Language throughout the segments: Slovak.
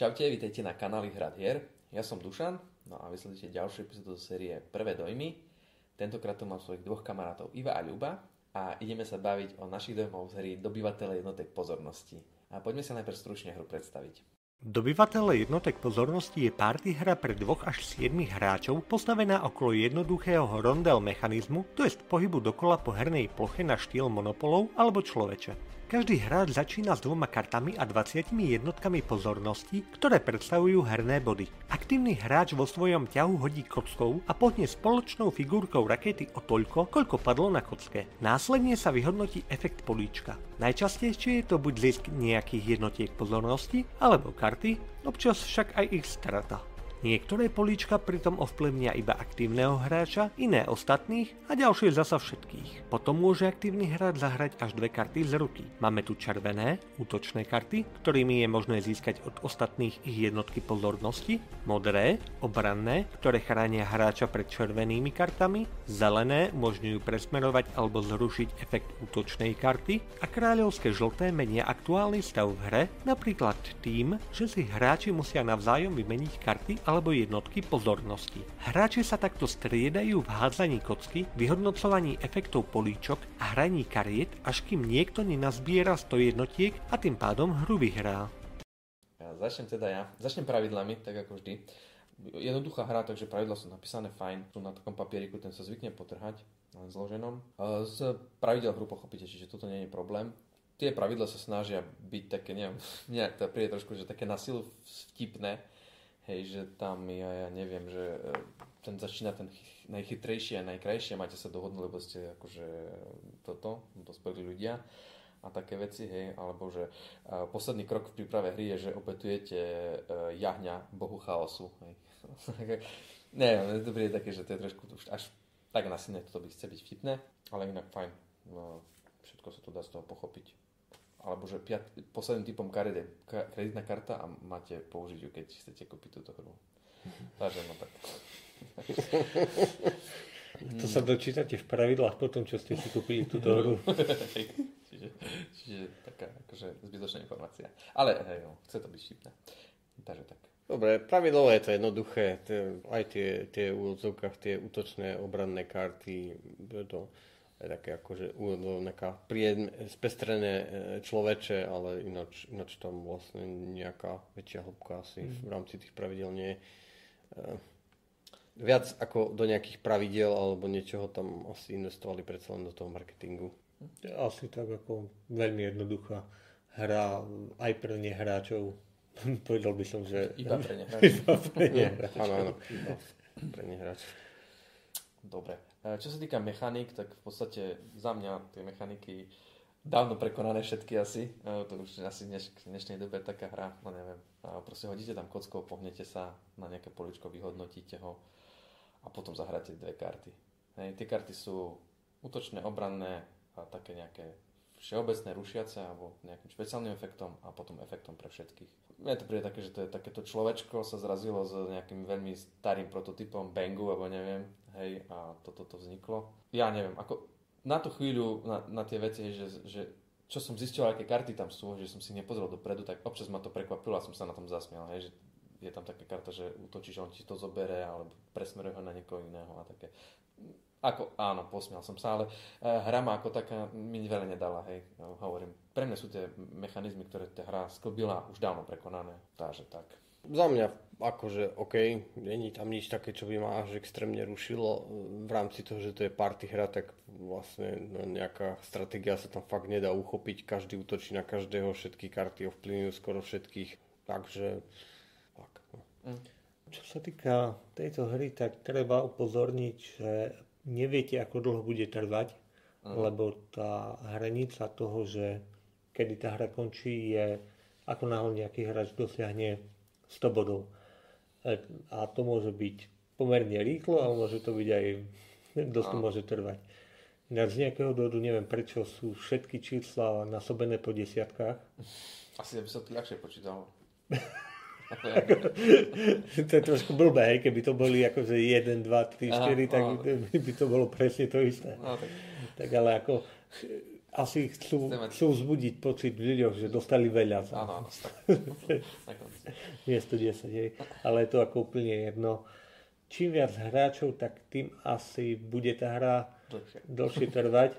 Čaute, vítajte na kanáli Hrad hier. Ja som Dušan, no a vysledujete ďalšiu epizódu série Prvé dojmy. Tentokrát tu mám svojich dvoch kamarátov Iva a Ľuba a ideme sa baviť o našich dojmov z hry Dobyvateľe jednotek pozornosti. A poďme sa najprv stručne hru predstaviť. Dobyvateľe jednotek pozornosti je party hra pre 2 až 7 hráčov postavená okolo jednoduchého rondel mechanizmu, to je pohybu dokola po hernej ploche na štýl monopolov alebo človeče. Každý hráč začína s dvoma kartami a 20 jednotkami pozornosti, ktoré predstavujú herné body. Aktívny hráč vo svojom ťahu hodí kockou a pohne spoločnou figurkou rakety o toľko, koľko padlo na kocke. Následne sa vyhodnotí efekt políčka. Najčastejšie je to buď zisk nejakých jednotiek pozornosti, alebo karty, občas však aj ich strata. Niektoré políčka pritom ovplyvnia iba aktívneho hráča, iné ostatných a ďalšie zasa všetkých. Potom môže aktívny hráč zahrať až dve karty z ruky. Máme tu červené, útočné karty, ktorými je možné získať od ostatných ich jednotky pozornosti, modré, obranné, ktoré chránia hráča pred červenými kartami, zelené umožňujú presmerovať alebo zrušiť efekt útočnej karty a kráľovské žlté menia aktuálny stav v hre, napríklad tým, že si hráči musia navzájom vymeniť karty alebo jednotky pozornosti. Hráči sa takto striedajú v hádzaní kocky, vyhodnocovaní efektov políčok a hraní kariet, až kým niekto nenazbiera 100 jednotiek a tým pádom hru vyhrá. Ja začnem teda ja. Začnem pravidlami, tak ako vždy. Jednoduchá hra, takže pravidla sú napísané fajn. Sú na takom papieriku, ten sa zvykne potrhať, len zloženom. Z pravidel hru pochopíte, čiže toto nie je problém tie pravidla sa snažia byť také, neviem, mňa to príde trošku, že také na silu vtipné, Hej, že tam ja, ja neviem, že e, ten začína ten najchytrejší a najkrajšie, máte sa dohodnúť, lebo ste akože toto, dospelí ľudia a také veci, hej, alebo že uh, posledný krok v príprave hry je, že opetujete uh, jahňa bohu chaosu, hej. ne, to príde také, že to je trošku už až tak nasilné, toto by chce byť vtipné, ale inak fajn, no, všetko sa to dá z toho pochopiť alebo že piat, posledným typom karet je kreditná karta a máte použiť ju, keď chcete kúpiť túto hru. Takže no tak. To sa dočítate v pravidlách potom, čo ste si kúpili túto hru. čiže, čiže taká akože zbytočná informácia. Ale hej, no, chce to byť šipné. Takže tak. Dobre, pravidlo je to jednoduché. Aj tie, tie úvodzovkách, tie útočné obranné karty, to je také akože nejaká príjemne, spestrené e, človeče, ale ináč, ináč tam vlastne nejaká väčšia hĺbka asi mm. v rámci tých pravidel nie je. Viac ako do nejakých pravidel alebo niečoho tam asi investovali predsa len do toho marketingu. Asi tak ako veľmi jednoduchá hra aj pre nehráčov. Povedal by som, že... Iba pre nehráčov. Iba pre nehráčov. Áno, áno. Iba pre nehráčov. Dobre. E, čo sa týka mechanik, tak v podstate za mňa tie mechaniky dávno prekonané všetky asi. E, to už asi dneš, v dnešnej dobe taká hra, no neviem. Proste hodíte tam kockou, pohnete sa na nejaké poličko, vyhodnotíte ho a potom zahráte dve karty. Hej, tie karty sú útočné, obranné a také nejaké všeobecné rušiace alebo nejakým špeciálnym efektom a potom efektom pre všetkých. Mne to príde také, že to je takéto človečko sa zrazilo s nejakým veľmi starým prototypom Bangu alebo neviem, hej, a toto to, to vzniklo. Ja neviem, ako na tú chvíľu, na, na tie veci, že, že čo som zistil, aké karty tam sú, že som si nepozrel dopredu, tak občas ma to prekvapilo a som sa na tom zasmial, hej, že je tam taká karta, že útočí, že on ti to zobere alebo presmeruje ho na niekoho iného a také. Ako, áno, posmial som sa, ale uh, hra ma ako taká mi veľa nedala, hej, hovorím. Pre mňa sú tie mechanizmy, ktoré tá hra sklbila, už dávno prekonané, takže tak. Za mňa akože OK, není tam nič také, čo by ma až extrémne rušilo. V rámci toho, že to je party hra, tak vlastne no, nejaká stratégia sa tam fakt nedá uchopiť. Každý útočí na každého, všetky karty ovplyvňujú skoro všetkých. Takže tak. No. Mm. Čo sa týka tejto hry, tak treba upozorniť, že neviete, ako dlho bude trvať, uh-huh. lebo tá hranica toho, že kedy tá hra končí, je ako náhle nejaký hráč dosiahne 100 bodov. A to môže byť pomerne rýchlo, ale môže to byť aj, dosť to môže trvať. Ináč z nejakého dôvodu neviem, prečo sú všetky čísla nasobené po desiatkách. Asi by sa to ľahšie počítalo. to je trošku blbé, hej, keby to boli akože 1, 2, 3, 4, tak by to bolo presne to isté. No, tak. tak ale ako Asi chcú, chcú vzbudiť pocit v ľuďoch, že dostali veľa. Áno, áno. Nie 110, hej. Ale je to ako úplne jedno. Čím viac hráčov, tak tým asi bude tá hra dlhšie, dlhšie trvať.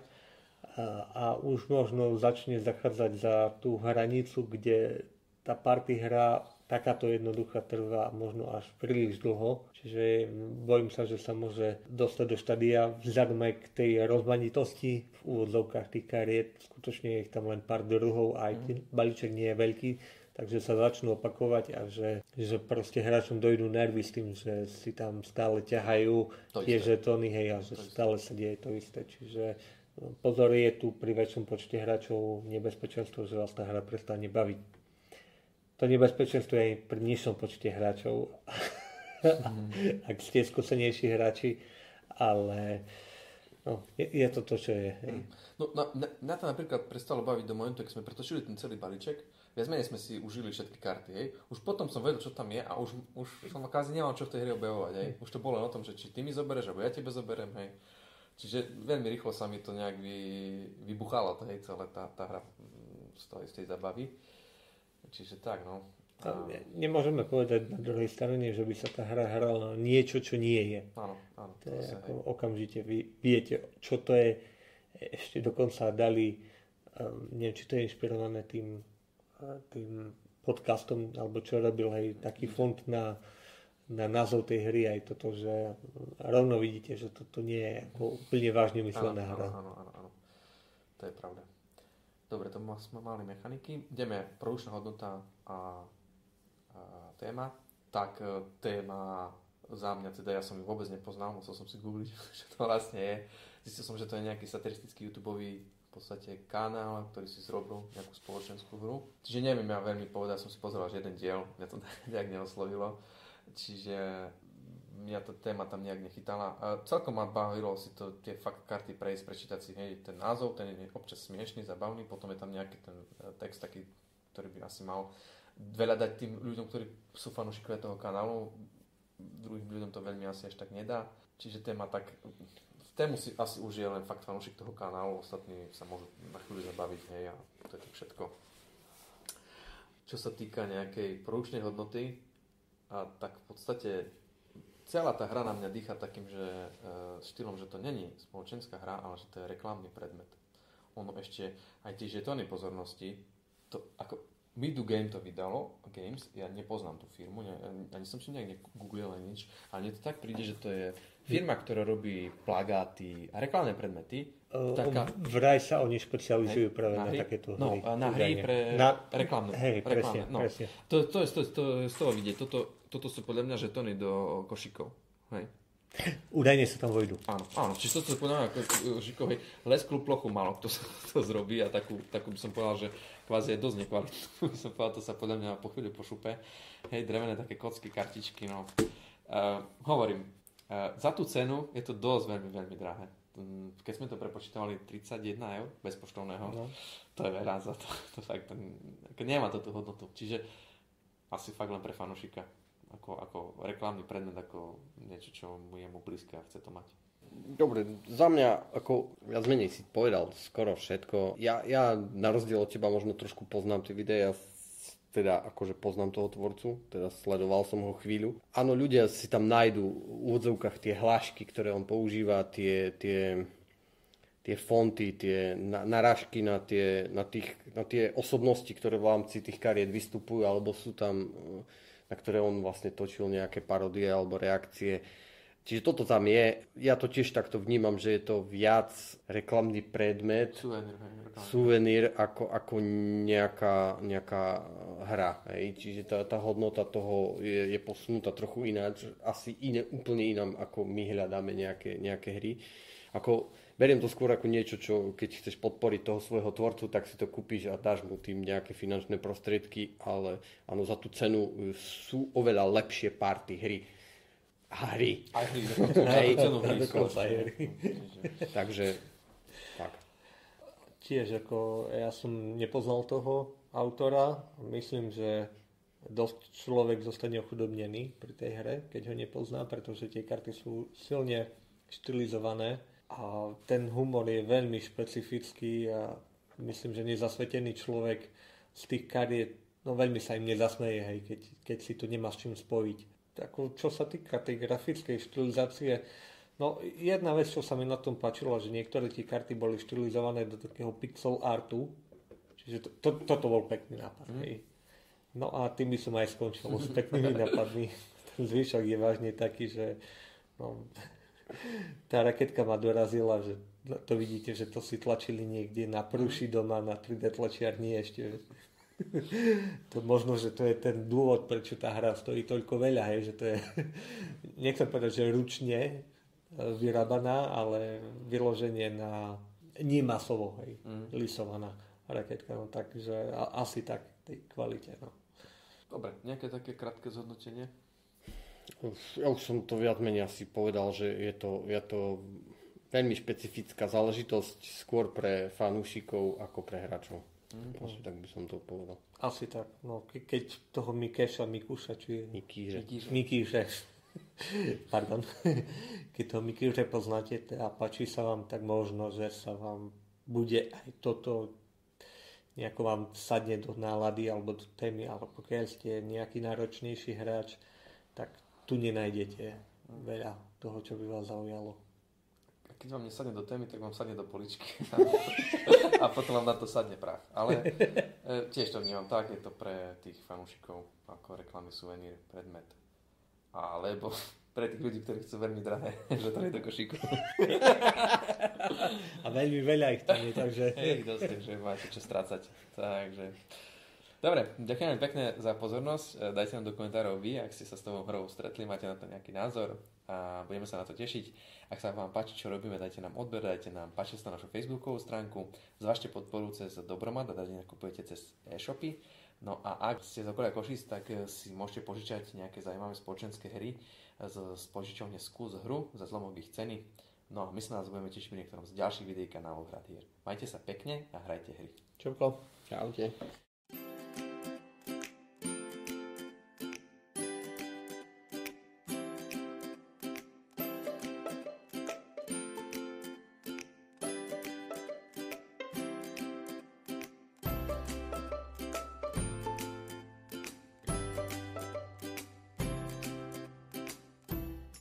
A, a už možno začne zachádzať za tú hranicu, kde tá party hra takáto jednoduchá trvá možno až príliš dlho. Čiže bojím sa, že sa môže dostať do štadia vzhľadom aj k tej rozmanitosti v úvodzovkách tých kariet. Skutočne je ich tam len pár druhov a aj ten balíček nie je veľký takže sa začnú opakovať a že, že proste hráčom dojdú nervy s tým, že si tam stále ťahajú to tie žetóny, hej, a že to stále sa deje to isté. Čiže no, pozor, je tu pri väčšom počte hráčov nebezpečenstvo, že vás tá hra prestane baviť to nebezpečenstvo je pri nižšom počte hráčov, mm. ak ste skúsenejší hráči, ale no, je, je to to, čo je. Hej. No, na, na, na to napríklad prestalo baviť do momentu, keď sme pretočili ten celý balíček, viac menej sme si užili všetky karty, hej. Už potom som vedel, čo tam je a už, už som kvázi nemal čo v tej hre objavovať, hej. Už to bolo o tom, že či ty mi zoberieš, alebo ja tebe zoberiem, hej. Čiže veľmi rýchlo sa mi to nejak vy, vybuchalo, to, hej, celé tá, tá hra z tej, z tej zabavy. Čiže tak, no. A... Nemôžeme povedať na druhej strane, že by sa tá hra hrala niečo, čo nie je. Áno, áno. To je ako hej. okamžite vy viete, čo to je. Ešte dokonca dali, um, neviem, či to je inšpirované tým, tým podcastom, alebo čo robil, hej, taký fond na, na názov tej hry, aj toto, že rovno vidíte, že toto nie je ako úplne vážne myslená hra. Áno, áno, áno. To je pravda. Dobre, to sme mali mechaniky. Ideme produčná hodnota a, a téma. Tak e, téma za mňa, teda ja som ju vôbec nepoznal, musel som si googliť, čo to vlastne je. Zistil som, že to je nejaký satiristický youtube v podstate kanál, ktorý si zrobil nejakú spoločenskú hru. Čiže neviem ja veľmi povedať, som si pozeral až jeden diel, mňa to nejak neoslovilo. Čiže mňa tá téma tam nejak nechytala. A celkom ma bavilo si to, tie fakt karty prejsť, prečítať si hej, ten názov, ten je občas smiešný, zabavný, potom je tam nejaký ten e, text taký, ktorý by asi mal veľa dať tým ľuďom, ktorí sú fanúšikovia toho kanálu, druhým ľuďom to veľmi asi až tak nedá. Čiže téma tak, tému si asi už je len fakt fanúšik toho kanálu, ostatní sa môžu na chvíľu zabaviť, hej, a to je tak všetko. Čo sa týka nejakej produčnej hodnoty, a tak v podstate celá tá hra na mňa dýcha takým, že e, štýlom, že to není spoločenská hra, ale že to je reklamný predmet. Ono ešte, aj tie žetóny pozornosti, to ako Midu Game to vydalo, Games, ja nepoznám tú firmu, ne, ani som si nejak negooglil ani nič, ale mne to tak príde, že to je firma, ktorá robí plagáty a reklamné predmety. Uh, taká... Vraj sa oni špecializujú hej, práve na, hry? na takéto no, hry. No, na hry pre na... reklamné. Hej, presne, no. presne. To, to, je, to, to je z toho vidieť. Toto, toto sú podľa mňa žetóny do košikov. Hej. Údajne sa tam vojdu. Áno, áno. Čiže toto podľa mňa košikov, hej. Lesklú plochu málo kto sa to zrobí a takú, takú by som povedal, že kvázi je dosť nekvalitnú. by som povedal, to sa podľa mňa po chvíľu pošupe. Hej, drevené také kocky, kartičky, no. Uh, hovorím, uh, za tú cenu je to dosť veľmi, veľmi drahé. Mm, keď sme to prepočítali 31 eur bezpoštovného, no. to je veľa za to. to fakt, ten, nemá to tú hodnotu. Čiže asi fakt len pre fanušika ako, ako reklamný predmet, ako niečo, čo mu je mu blízke a chce to mať. Dobre, za mňa, ako viac menej si povedal skoro všetko. Ja, ja na rozdiel od teba možno trošku poznám tie videá, teda akože poznám toho tvorcu, teda sledoval som ho chvíľu. Áno, ľudia si tam nájdú v úvodzovkách tie hlášky, ktoré on používa, tie, tie, tie fonty, tie narážky na tie, na, tých, na tie osobnosti, ktoré v rámci tých kariet vystupujú, alebo sú tam na ktoré on vlastne točil nejaké parodie alebo reakcie. Čiže toto tam je. Ja to tiež takto vnímam, že je to viac reklamný predmet, suvenír, suvenír ako, ako nejaká, nejaká hra. Hej. Čiže tá, tá hodnota toho je, je posunutá trochu ináč, asi iné, úplne inám, ako my hľadáme nejaké, nejaké hry. Ako, beriem to skôr ako niečo, čo keď chceš podporiť toho svojho tvorcu, tak si to kúpiš a dáš mu tým nejaké finančné prostriedky, ale áno, za tú cenu e, sú oveľa lepšie party hry. A hry. Hry, hry. Takže, tak. Tiež ako ja som nepoznal toho autora, myslím, že dosť človek zostane ochudobnený pri tej hre, keď ho nepozná, pretože tie karty sú silne štilizované a ten humor je veľmi špecifický a myslím, že nezasvetený človek z tých kariet, no veľmi sa im nezasmeje, hej, keď, keď si to nemá s čím spojiť. Tak, čo sa týka tej grafickej štilizácie, no jedna vec, čo sa mi na tom páčilo, že niektoré tie karty boli štilizované do takého pixel artu, čiže to, to, toto bol pekný nápad, mm. hej. No a tým by som aj skončil s peknými nápadmi. Ten zvyšok je vážne taký, že no, tá raketka ma dorazila, že to vidíte, že to si tlačili niekde na prúši doma, na 3D tlačiarni ešte. To možno, že to je ten dôvod, prečo tá hra stojí toľko veľa, hej, že to je, nechcem povedať, že ručne e, vyrábaná, ale vyloženie na nie masovo, hej, mm. lisovaná raketka, no takže asi tak tej kvalite, no. Dobre, nejaké také krátke zhodnotenie? Ja už som to viac menej asi povedal, že je to, je to veľmi špecifická záležitosť skôr pre fanúšikov ako pre hráčov. Mm. Asi tak by som to povedal. Asi tak. No, ke- keď toho Mikeša, Mikuša, či... Mikíže. Mikíže. Pardon. keď toho Mikíže poznáte a páči sa vám, tak možno, že sa vám bude aj toto nejako vám sadne do nálady alebo do témy, ale pokiaľ ste nejaký náročnejší hráč, tak tu nenájdete veľa toho, čo by vás zaujalo. A keď vám nesadne do témy, tak vám sadne do poličky. a potom vám na to sadne prach. Ale e, tiež to vnímam tak, je to pre tých fanúšikov ako reklamy suvenír, predmet. Alebo pre tých ľudí, ktorí chcú veľmi drahé, že to je do košíku. a veľmi veľa ich tam je, takže... Ich dosť, že máte čo strácať. Takže Dobre, ďakujem pekne za pozornosť. E, dajte nám do komentárov vy, ak ste sa s tou hrou stretli, máte na to nejaký názor a budeme sa na to tešiť. Ak sa vám páči, čo robíme, dajte nám odber, dajte nám páči sa našu facebookovú stránku, zvažte podporu cez Dobromat a dajte nakupujete cez e-shopy. No a ak ste z okolia Košic, tak e, si môžete požičať nejaké zaujímavé spoločenské hry z, z požičovne Skús hru za zlomových ceny. No a my sa nás budeme tešiť pri niektorom z ďalších videí kanálov Hrad hier. Majte sa pekne a hrajte hry. Čauko. Čaute.